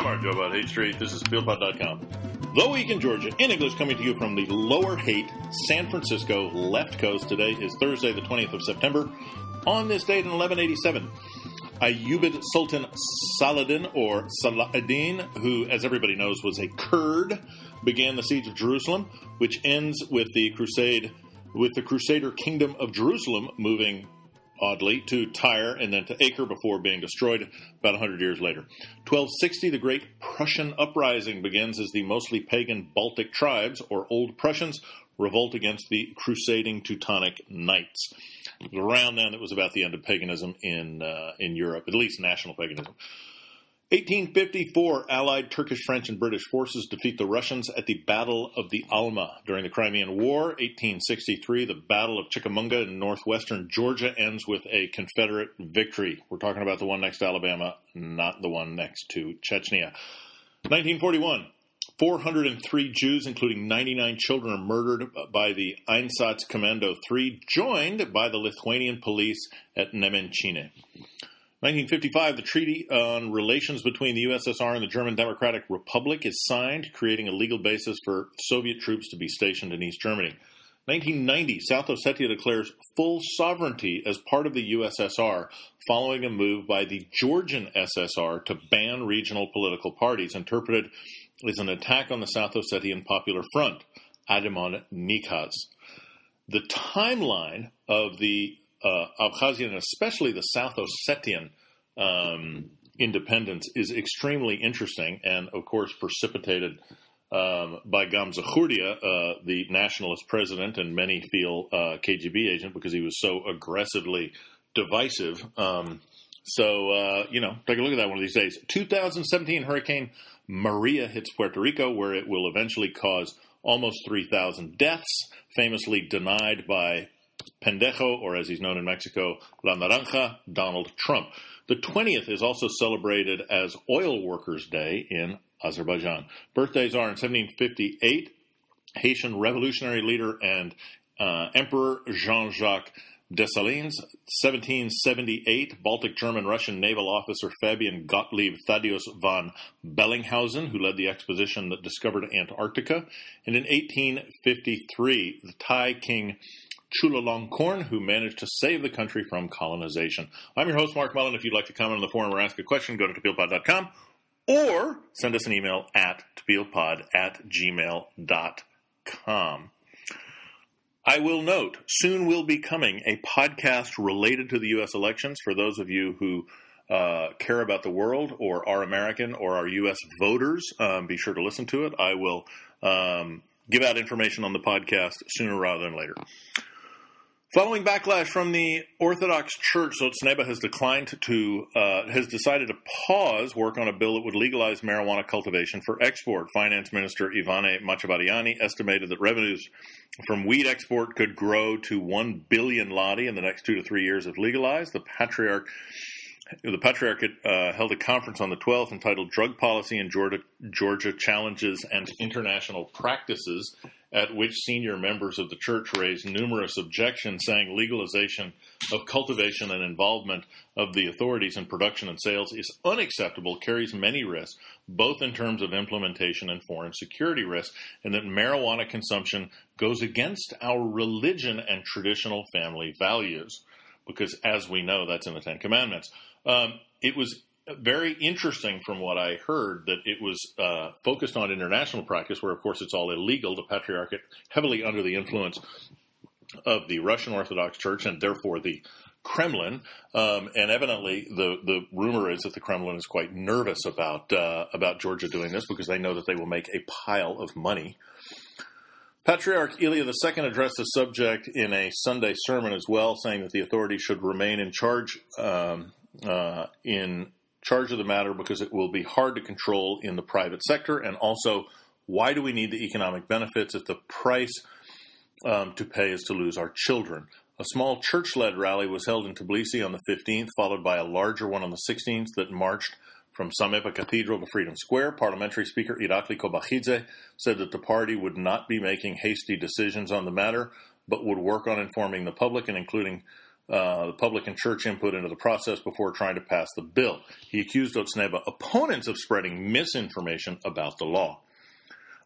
I'm Art Joe about Haight Street. This is FieldPod.com. The Week in Georgia, in English, coming to you from the Lower Haight, San Francisco left coast. Today is Thursday, the 20th of September. On this date in 1187, Ayyubid Sultan Saladin, or Saladin, who, as everybody knows, was a Kurd, began the siege of Jerusalem, which ends with the crusade, with the Crusader Kingdom of Jerusalem moving oddly, to Tyre and then to Acre before being destroyed about 100 years later. 1260, the Great Prussian Uprising begins as the mostly pagan Baltic tribes, or Old Prussians, revolt against the crusading Teutonic Knights. Around then, it was about the end of paganism in uh, in Europe, at least national paganism. 1854, Allied Turkish, French, and British forces defeat the Russians at the Battle of the Alma during the Crimean War. 1863, the Battle of Chickamauga in northwestern Georgia ends with a Confederate victory. We're talking about the one next to Alabama, not the one next to Chechnya. 1941, 403 Jews, including 99 children, are murdered by the Einsatzkommando 3, joined by the Lithuanian police at Nemenchine. 1955, the Treaty on Relations between the USSR and the German Democratic Republic is signed, creating a legal basis for Soviet troops to be stationed in East Germany. 1990, South Ossetia declares full sovereignty as part of the USSR, following a move by the Georgian SSR to ban regional political parties, interpreted as an attack on the South Ossetian Popular Front, Ademon Nykhas. The timeline of the uh, Abkhazian especially the South Ossetian um, independence is extremely interesting and, of course, precipitated um, by Gamsakhurdia, uh, the nationalist president, and many feel uh, KGB agent because he was so aggressively divisive. Um, so, uh, you know, take a look at that one of these days. 2017 Hurricane Maria hits Puerto Rico, where it will eventually cause almost 3,000 deaths, famously denied by Pendejo, or as he's known in Mexico, La Naranja, Donald Trump. The 20th is also celebrated as Oil Workers' Day in Azerbaijan. Birthdays are in 1758, Haitian revolutionary leader and uh, Emperor Jean Jacques Dessalines, 1778, Baltic German Russian naval officer Fabian Gottlieb Thaddeus von Bellingshausen, who led the expedition that discovered Antarctica, and in 1853, the Thai king Chulalongkorn, who managed to save the country from colonization. I'm your host, Mark Mullen. If you'd like to comment on the forum or ask a question, go to topilpod.com or send us an email at topilpod at gmail.com. I will note, soon will be coming a podcast related to the U.S. elections for those of you who uh, care about the world or are American or are U.S. voters. Um, be sure to listen to it. I will um, give out information on the podcast sooner rather than later. Following backlash from the Orthodox Church, Sotzneba has declined to uh, has decided to pause work on a bill that would legalize marijuana cultivation for export. Finance Minister Ivane Machavariani estimated that revenues from weed export could grow to one billion lari in the next two to three years if legalized. The patriarch the Patriarchate uh, held a conference on the 12th entitled Drug Policy in Georgia, Georgia Challenges and International Practices at which senior members of the church raised numerous objections, saying legalization of cultivation and involvement of the authorities in production and sales is unacceptable, carries many risks, both in terms of implementation and foreign security risks, and that marijuana consumption goes against our religion and traditional family values. Because, as we know, that's in the Ten Commandments. Um, it was very interesting from what I heard that it was uh, focused on international practice, where of course it's all illegal. The Patriarchate heavily under the influence of the Russian Orthodox Church and therefore the Kremlin. Um, and evidently, the the rumor is that the Kremlin is quite nervous about uh, about Georgia doing this because they know that they will make a pile of money. Patriarch Ilya II addressed the subject in a Sunday sermon as well, saying that the authorities should remain in charge um, uh, in charge of the matter because it will be hard to control in the private sector. And also, why do we need the economic benefits if the price um, to pay is to lose our children? A small church led rally was held in Tbilisi on the 15th, followed by a larger one on the 16th that marched from Sameba Cathedral to Freedom Square. Parliamentary Speaker Irakli Kobakhidze said that the party would not be making hasty decisions on the matter, but would work on informing the public and including uh, the public and church input into the process before trying to pass the bill. He accused Otzneba opponents of spreading misinformation about the law.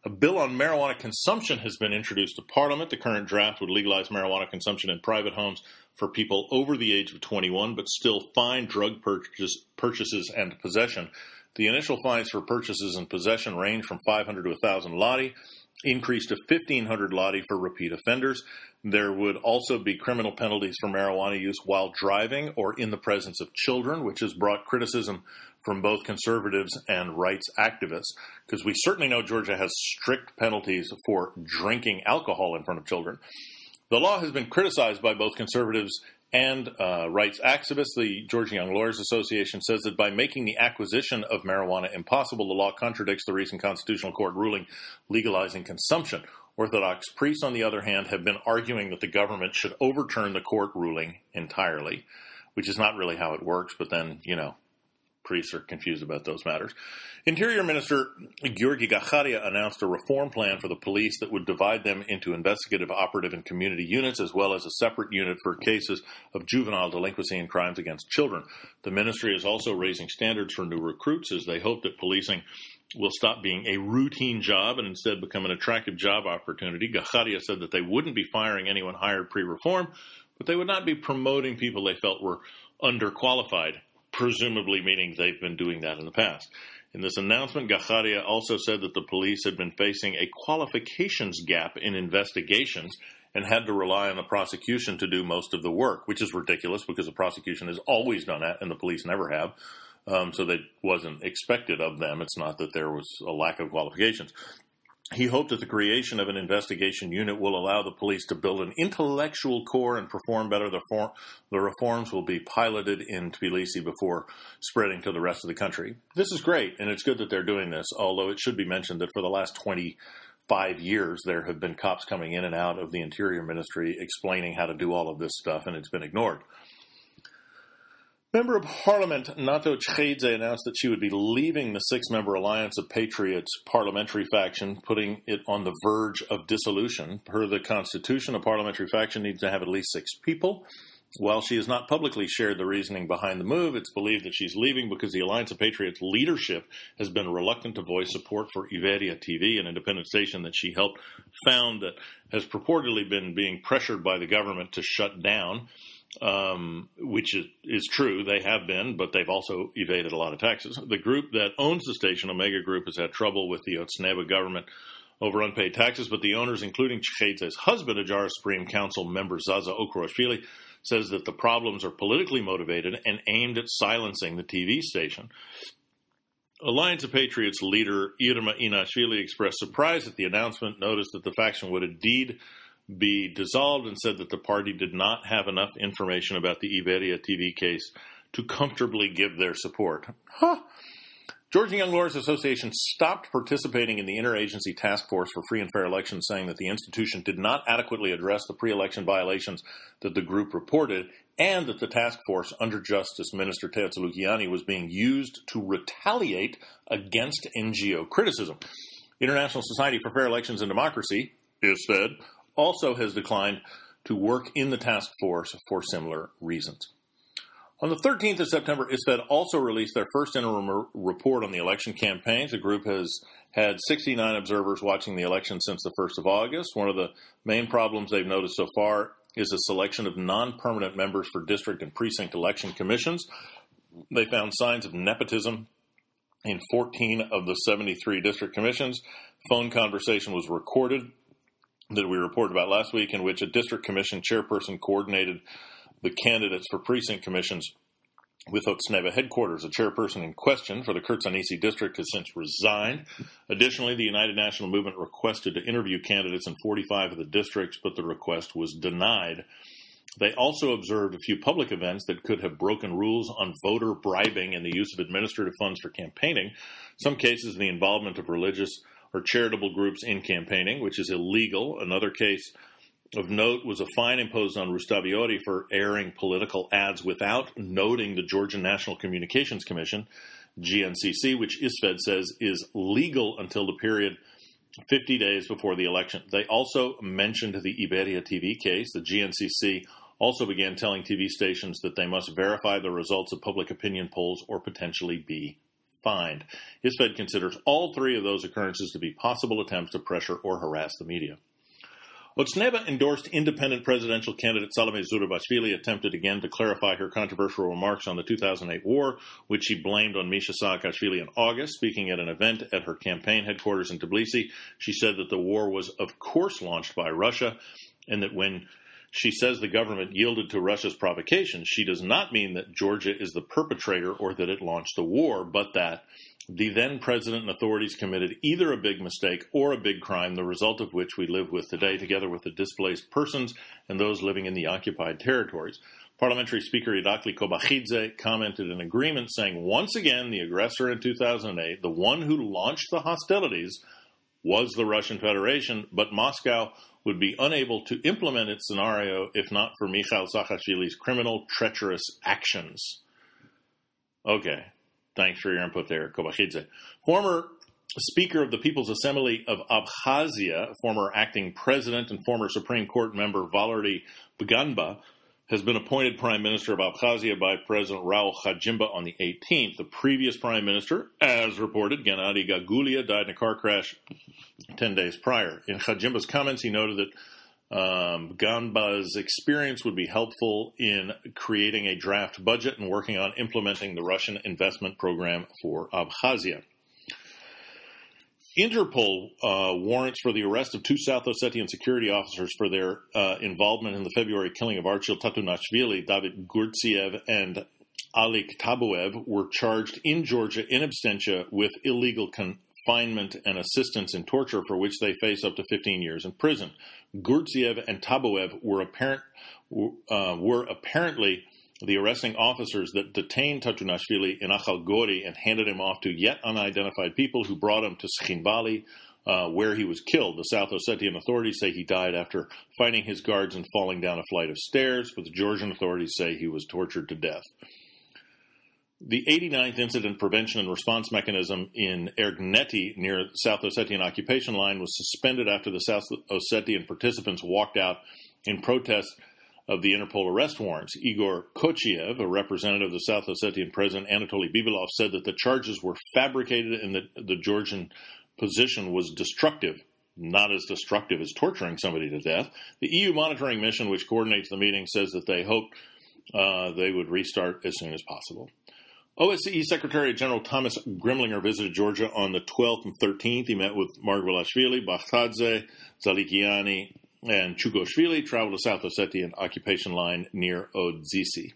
A bill on marijuana consumption has been introduced to Parliament. The current draft would legalize marijuana consumption in private homes for people over the age of 21, but still fine drug purchase, purchases and possession. The initial fines for purchases and possession range from 500 to 1,000 lari, increased to 1,500 lari for repeat offenders. There would also be criminal penalties for marijuana use while driving or in the presence of children, which has brought criticism from both conservatives and rights activists, because we certainly know Georgia has strict penalties for drinking alcohol in front of children. The law has been criticized by both conservatives and uh, rights activists. The Georgia Young Lawyers Association says that by making the acquisition of marijuana impossible, the law contradicts the recent Constitutional Court ruling legalizing consumption. Orthodox priests, on the other hand, have been arguing that the government should overturn the court ruling entirely, which is not really how it works, but then, you know, priests are confused about those matters. Interior Minister Giorgi Gacharia announced a reform plan for the police that would divide them into investigative, operative, and community units, as well as a separate unit for cases of juvenile delinquency and crimes against children. The ministry is also raising standards for new recruits as they hope that policing will stop being a routine job and instead become an attractive job opportunity. Gacharia said that they wouldn't be firing anyone hired pre reform, but they would not be promoting people they felt were underqualified presumably meaning they've been doing that in the past. In this announcement, Gacharia also said that the police had been facing a qualifications gap in investigations and had to rely on the prosecution to do most of the work, which is ridiculous because the prosecution has always done that and the police never have. Um, so that wasn't expected of them. It's not that there was a lack of qualifications. He hoped that the creation of an investigation unit will allow the police to build an intellectual core and perform better. The, form, the reforms will be piloted in Tbilisi before spreading to the rest of the country. This is great, and it's good that they're doing this, although it should be mentioned that for the last 25 years, there have been cops coming in and out of the Interior Ministry explaining how to do all of this stuff, and it's been ignored. Member of Parliament Nato Chkheidze announced that she would be leaving the six member Alliance of Patriots parliamentary faction, putting it on the verge of dissolution. Per the Constitution, a parliamentary faction needs to have at least six people. While she has not publicly shared the reasoning behind the move, it's believed that she's leaving because the Alliance of Patriots leadership has been reluctant to voice support for Iveria TV, an independent station that she helped found that has purportedly been being pressured by the government to shut down um, which is, is, true. They have been, but they've also evaded a lot of taxes. The group that owns the station, Omega Group, has had trouble with the Otzneba government over unpaid taxes, but the owners, including Chkheidze's husband, Ajara Supreme Council member Zaza Okroashvili, says that the problems are politically motivated and aimed at silencing the TV station. Alliance of Patriots leader Irma Inashvili expressed surprise at the announcement, noticed that the faction would indeed be dissolved and said that the party did not have enough information about the Iveria TV case to comfortably give their support. Huh. Georgia Young Lawyers Association stopped participating in the Interagency Task Force for Free and Fair Elections, saying that the institution did not adequately address the pre election violations that the group reported, and that the task force under Justice Minister Tea Tsulukiani was being used to retaliate against NGO criticism. International Society for Fair Elections and Democracy, ISFED, also has declined to work in the task force for similar reasons. On the 13th of September, ISFED also released their first interim report on the election campaigns. The group has had 69 observers watching the election since the 1st of August. One of the main problems they've noticed so far is the selection of non permanent members for district and precinct election commissions. They found signs of nepotism in 14 of the 73 district commissions. Phone conversation was recorded that we reported about last week, in which a district commission chairperson coordinated the candidates for precinct commissions with Otzneba headquarters. The chairperson in question for the Krtsanisi district has since resigned. Additionally, the United National Movement requested to interview candidates in 45 of the districts, but the request was denied. They also observed a few public events that could have broken rules on voter bribing and the use of administrative funds for campaigning. Some cases, the involvement of religious or charitable groups in campaigning, which is illegal. Another case of note was a fine imposed on Rustavioti for airing political ads without noting the Georgian National Communications Commission, GNCC, which ISFED says is legal until the period 50 days before the election. They also mentioned the Iveria TV case. The GNCC also began telling TV stations that they must verify the results of public opinion polls or potentially be fined. ISFED considers all three of those occurrences to be possible attempts to pressure or harass the media. Otsneba endorsed independent presidential candidate Salome Zurabishvili attempted again to clarify her controversial remarks on the 2008 war, which she blamed on Misha Saakashvili in August. Speaking at an event at her campaign headquarters in Tbilisi, she said that the war was, of course, launched by Russia, and that when she says the government yielded to Russia's provocation, she does not mean that Georgia is the perpetrator or that it launched the war, but that the then president and authorities committed either a big mistake or a big crime, the result of which we live with today, together with the displaced persons and those living in the occupied territories. Parliamentary Speaker Irakli Kobakhidze commented in agreement, saying, Once again, the aggressor in 2008, the one who launched the hostilities, was the Russian Federation, but Moscow would be unable to implement its scenario if not for Mikhail Saakashvili's criminal, treacherous actions. Okay, Thanks for your input there, Kobakhidze. Former Speaker of the People's Assembly of Abkhazia, former acting president and former Supreme Court member Valery Bganba, has been appointed Prime Minister of Abkhazia by President Raul Khadjimba on the 18th. The previous Prime Minister, as reported, Gennady Gagulia, died in a car crash 10 days prior. In Khadjimba's comments, he noted that um, Bganba's experience would be helpful in creating a draft budget and working on implementing the Russian investment program for Abkhazia. Interpol uh, warrants for the arrest of two South Ossetian security officers for their uh, involvement in the February killing of Archil Tatunashvili, David Gurtsiev, and Alik Tabuev were charged in Georgia in absentia with illegal confinement and assistance in torture for which they face up to 15 years in prison. Gurtsiev and Tabuev were apparent uh, were apparently the arresting officers that detained Tatunashvili in Akhalgori and handed him off to yet unidentified people who brought him to Tskhinvali, uh, where he was killed. The South Ossetian authorities say he died after fighting his guards and falling down a flight of stairs, but the Georgian authorities say he was tortured to death. The 89th Incident Prevention and Response Mechanism in Ergneti near South Ossetian occupation line was suspended after the South Ossetian participants walked out in protest of the Interpol arrest warrants. Igor Kochiev, a representative of the South Ossetian president Anatoly Bibilov, said that the charges were fabricated and that the Georgian position was destructive, not as destructive as torturing somebody to death. The EU monitoring mission, which coordinates the meeting, says that they hope uh, they would restart as soon as possible. OSCE Secretary General Thomas Greminger visited Georgia on the 12th and 13th. He met with Margvelashvili, Bakhtadze, Tsulukiani, and Chugoshvili, traveled to South Ossetian occupation line near Odzisi.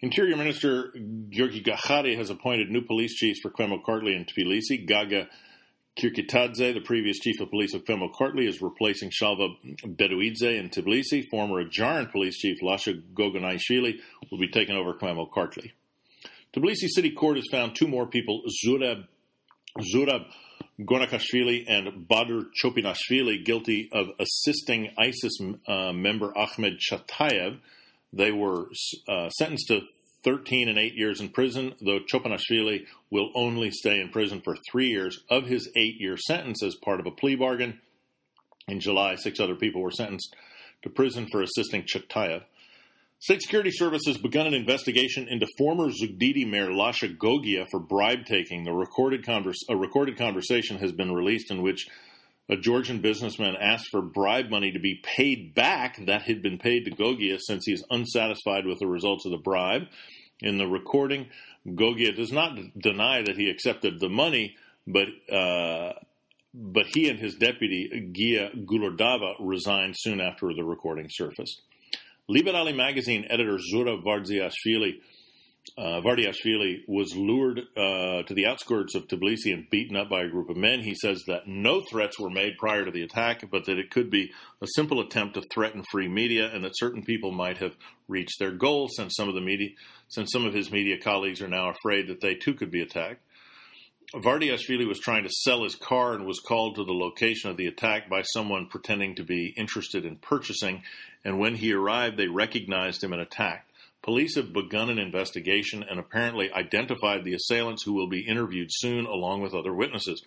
Interior Minister Georgi Gachari has appointed new police chiefs for Kvemo Kartli and Tbilisi. Gaga Kirkitadze, the previous chief of police of Kvemo Kartli, is replacing Shalva Beduidze in Tbilisi. Former Ajaran police chief Lasha Goganaishvili will be taking over Kvemo Kartli. Tbilisi City Court has found two more people, Zurab, Zurab Gornakashvili and Badr Chopinashvili, guilty of assisting ISIS uh, member Ahmed Chatayev. They were uh, sentenced to 13 and 8 years in prison, though Chopinashvili will only stay in prison for three years of his eight year sentence as part of a plea bargain. In July, six other people were sentenced to prison for assisting Chatayev. State Security Service has begun an investigation into former Zugdidi Mayor Lasha Gogia for bribe taking. Converse, a recorded conversation has been released in which a Georgian businessman asked for bribe money to be paid back that had been paid to Gogia since he is unsatisfied with the results of the bribe. In the recording, Gogia does not deny that he accepted the money, but uh, but he and his deputy Gia Gulordava resigned soon after the recording surfaced. Liberali magazine editor Zura Vardiashvili uh, Vardiashvili was lured uh, to the outskirts of Tbilisi and beaten up by a group of men. He says that no threats were made prior to the attack, but that it could be a simple attempt to threaten free media, and that certain people might have reached their goal. Since some of the media, since some of his media colleagues are now afraid that they too could be attacked. Vardiashvili was trying to sell his car and was called to the location of the attack by someone pretending to be interested in purchasing, and when he arrived, they recognized him and attacked. Police have begun an investigation and apparently identified the assailants who will be interviewed soon along with other witnesses.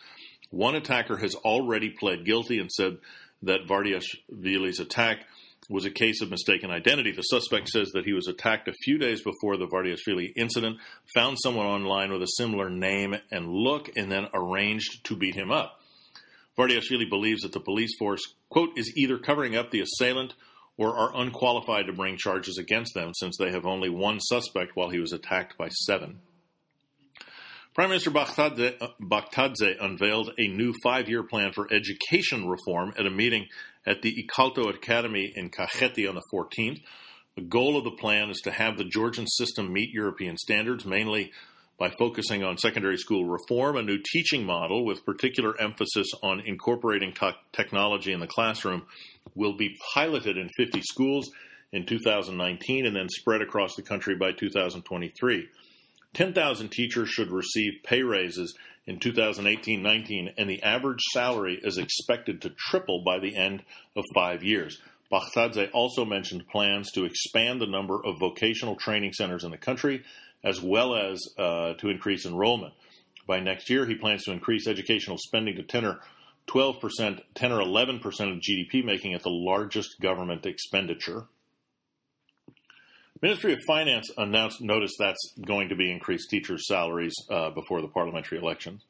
One attacker has already pled guilty and said that Vardiashvili's attack was a case of mistaken identity. The suspect says that he was attacked a few days before the Vardiashvili incident, found someone online with a similar name and look, and then arranged to beat him up. Vardiashvili believes that the police force, quote, is either covering up the assailant or are unqualified to bring charges against them since they have only one suspect while he was attacked by seven. Prime Minister Bakhtadze, uh, Bakhtadze unveiled a new five year plan for education reform at a meeting at the Ikalto Academy in Kakheti on the 14th. The goal of the plan is to have the Georgian system meet European standards, mainly by focusing on secondary school reform, a new teaching model with particular emphasis on incorporating te- technology in the classroom will be piloted in 50 schools in 2019 and then spread across the country by 2023. 10,000 teachers should receive pay raises in 2018-19, and the average salary is expected to triple by the end of five years. Bakhtadze also mentioned plans to expand the number of vocational training centers in the country, as well as uh, to increase enrollment. By next year, he plans to increase educational spending to 10 or 12 percent, 10 or 11 percent of GDP, making it the largest government expenditure. Ministry of Finance announced notice that's going to be increased teachers' salaries uh, before the parliamentary elections.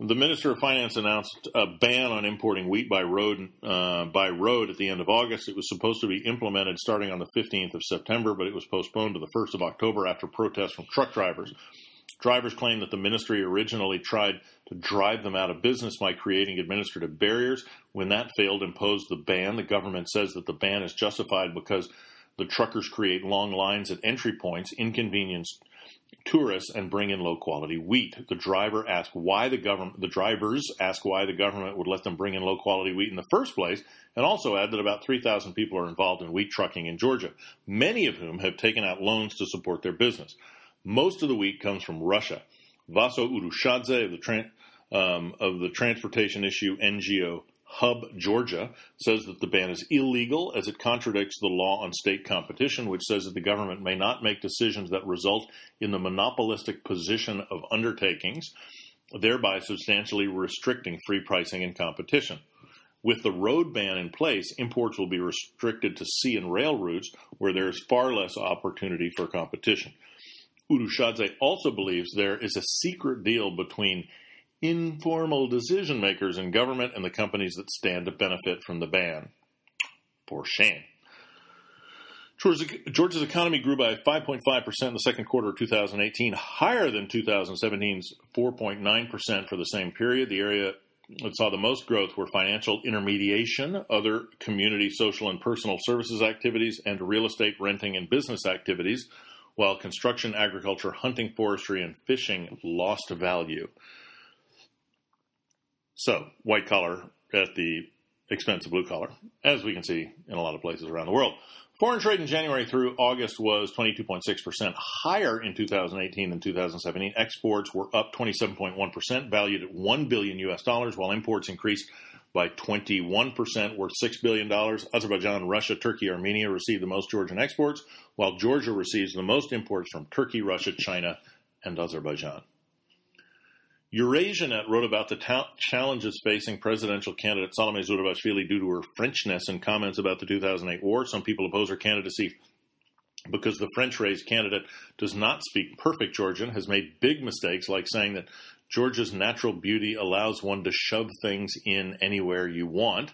The Minister of Finance announced a ban on importing wheat by road uh, by road at the end of August. It was supposed to be implemented starting on the 15th of September, but it was postponed to the 1st of October after protests from truck drivers. Drivers claim that the ministry originally tried to drive them out of business by creating administrative barriers. When that failed, imposed the ban. The government says that the ban is justified because the truckers create long lines at entry points, inconvenience tourists, and bring in low quality wheat. The driver asked why the government, the drivers ask why the government would let them bring in low quality wheat in the first place, and also add that about 3,000 people are involved in wheat trucking in Georgia, many of whom have taken out loans to support their business. Most of the wheat comes from Russia. Vaso Urushadze of the, um, of the transportation issue NGO Hub Georgia says that the ban is illegal as it contradicts the law on state competition, which says that the government may not make decisions that result in the monopolistic position of undertakings, thereby substantially restricting free pricing and competition. With the road ban in place, imports will be restricted to sea and rail routes where there is far less opportunity for competition. Urushadze also believes there is a secret deal between informal decision makers in government and the companies that stand to benefit from the ban. For shame. Georgia's economy grew by 5.5% in the second quarter of 2018, higher than 2017's 4.9% for the same period. The area that saw the most growth were financial intermediation, other community, social, and personal services activities, and real estate renting and business activities, while construction, agriculture, hunting, forestry, and fishing lost value. So, white collar at the expense of blue collar, as we can see in a lot of places around the world. Foreign trade in January through August was 22.6% higher in 2018 than 2017. Exports were up 27.1%, valued at 1 billion US dollars, while imports increased by 21%, worth $6 billion. Azerbaijan, Russia, Turkey, Armenia received the most Georgian exports, while Georgia receives the most imports from Turkey, Russia, China, and Azerbaijan. Eurasianet wrote about the ta- challenges facing presidential candidate Salome Zurabishvili due to her Frenchness and comments about the 2008 war. Some people oppose her candidacy because the French raised candidate does not speak perfect Georgian, has made big mistakes like saying that Georgia's natural beauty allows one to shove things in anywhere you want.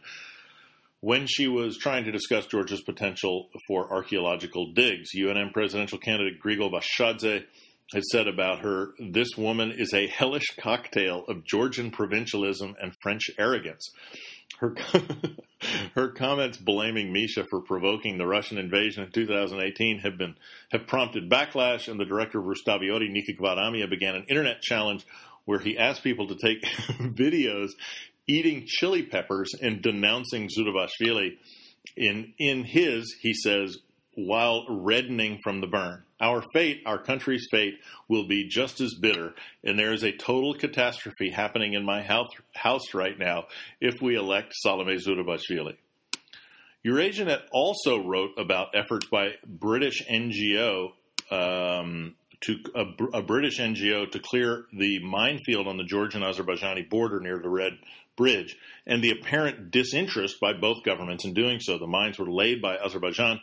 When she was trying to discuss Georgia's potential for archaeological digs, UNM presidential candidate Grigol Vashadze has said about her, this woman is a hellish cocktail of Georgian provincialism and French arrogance. Her, her comments blaming Misha for provoking the Russian invasion in 2018 have been have prompted backlash, and the director of Rustavioti, Nika Gvaramia, began an internet challenge where he asked people to take videos eating chili peppers and denouncing Zurabishvili. In in his, he says, while reddening from the burn. Our fate, our country's fate, will be just as bitter, and there is a total catastrophe happening in my house, right now if we elect Salome Zurabishvili. Eurasianet also wrote about efforts by British NGO um, to a, a, British NGO to clear the minefield on the Georgian Azerbaijani border near the Red bridge, and the apparent disinterest by both governments in doing so. The mines were laid by Azerbaijan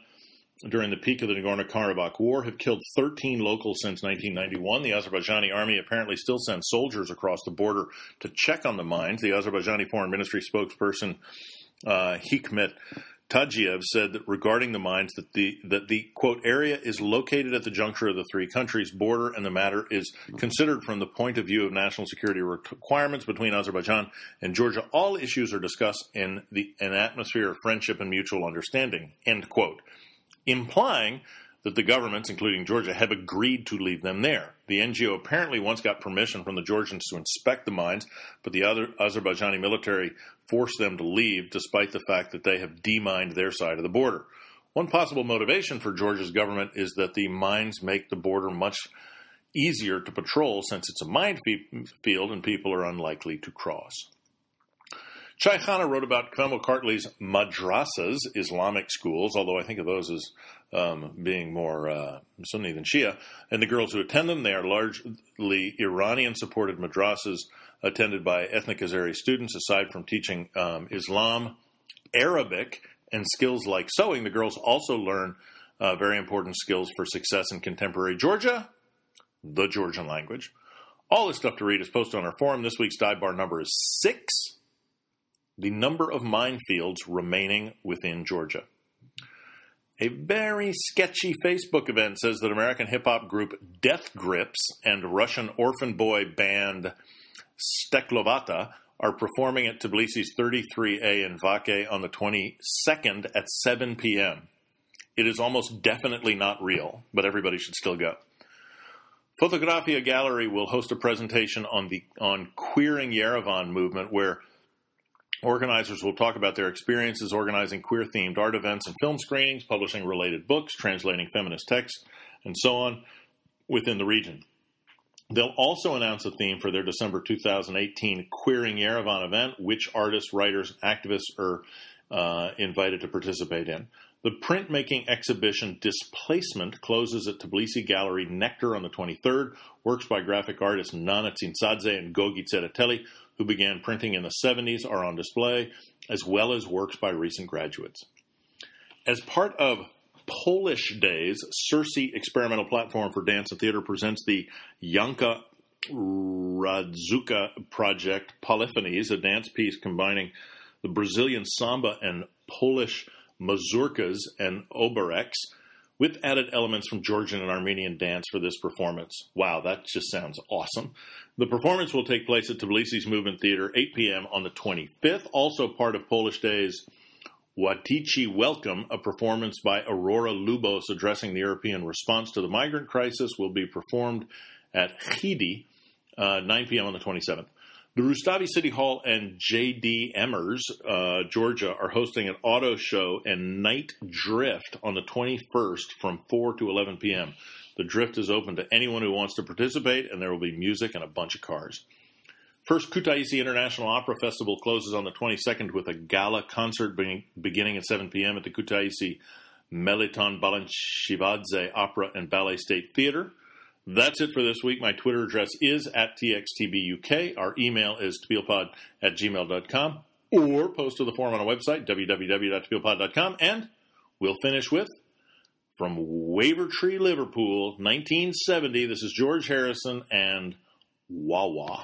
during the peak of the Nagorno-Karabakh war have killed 13 locals since 1991. The Azerbaijani army apparently still sends soldiers across the border to check on the mines. The Azerbaijani Foreign Ministry spokesperson uh, Hikmet Hajiyev said that regarding the mines that the that the quote area is located at the juncture of the three countries' border, and the matter is considered from the point of view of national security requirements between Azerbaijan and Georgia. All issues are discussed in the an atmosphere of friendship and mutual understanding. End quote implying that the governments, including Georgia, have agreed to leave them there. The NGO apparently once got permission from the Georgians to inspect the mines, but the other Azerbaijani military forced them to leave despite the fact that they have demined their side of the border. One possible motivation for Georgia's government is that the mines make the border much easier to patrol since it's a minefield and people are unlikely to cross. Chai Khana wrote about Kvemo Kartli's madrasas, Islamic schools, although I think of those as um, being more uh, Sunni than Shia. And the girls who attend them, they are largely Iranian supported madrasas attended by ethnic Azeri students. Aside from teaching um, Islam, Arabic, and skills like sewing, the girls also learn uh, very important skills for success in contemporary Georgia, the Georgian language. All this stuff to read is posted on our forum. This week's dive bar number is six the number of minefields remaining within Georgia. A very sketchy Facebook event says that American hip hop group Death Grips and Russian orphan boy band Steklovata are performing at Tbilisi's 33A in Vake on the 22nd at 7 p.m. It is almost definitely not real, but everybody should still go. Fotografia Gallery will host a presentation on the on queering Yerevan movement where Organizers will talk about their experiences organizing queer themed art events and film screenings, publishing related books, translating feminist texts, and so on within the region. They'll also announce a theme for their December 2018 Queering Yerevan event, which artists, writers, activists are uh, invited to participate in. The printmaking exhibition Displacement closes at Tbilisi Gallery Nectar on the 23rd. Works by graphic artists Nana Tsinsadze and Gogi Tsereteli who began printing in the 70s, are on display, as well as works by recent graduates. As part of Polish Days, Circe Experimental Platform for Dance and Theater presents the Janka Radzukka project Polyphonies, a dance piece combining the Brazilian samba and Polish mazurkas and obereks with added elements from Georgian and Armenian dance for this performance. Wow, that just sounds awesome. The performance will take place at Tbilisi's Movement Theater, 8 p.m. on the 25th, also part of Polish Days. Watichi Welcome, a performance by Aurora Lubos addressing the European response to the migrant crisis, will be performed at Chidi, uh, 9 p.m. on the 27th. The Rustavi City Hall and J.D. Emmers, uh, Georgia, are hosting an auto show and night drift on the 21st from 4 to 11 p.m. The drift is open to anyone who wants to participate, and there will be music and a bunch of cars. First Kutaisi International Opera Festival closes on the 22nd with a gala concert beginning at 7 p.m. at the Kutaisi Meliton Balanchivadze Opera and Ballet State Theater. That's it for this week. My Twitter address is at TXTBUK. Our email is topilpod at gmail.com or post to the forum on our website, www.topilpod.com. And we'll finish with from Wavertree, Liverpool, 1970. This is George Harrison and Wah.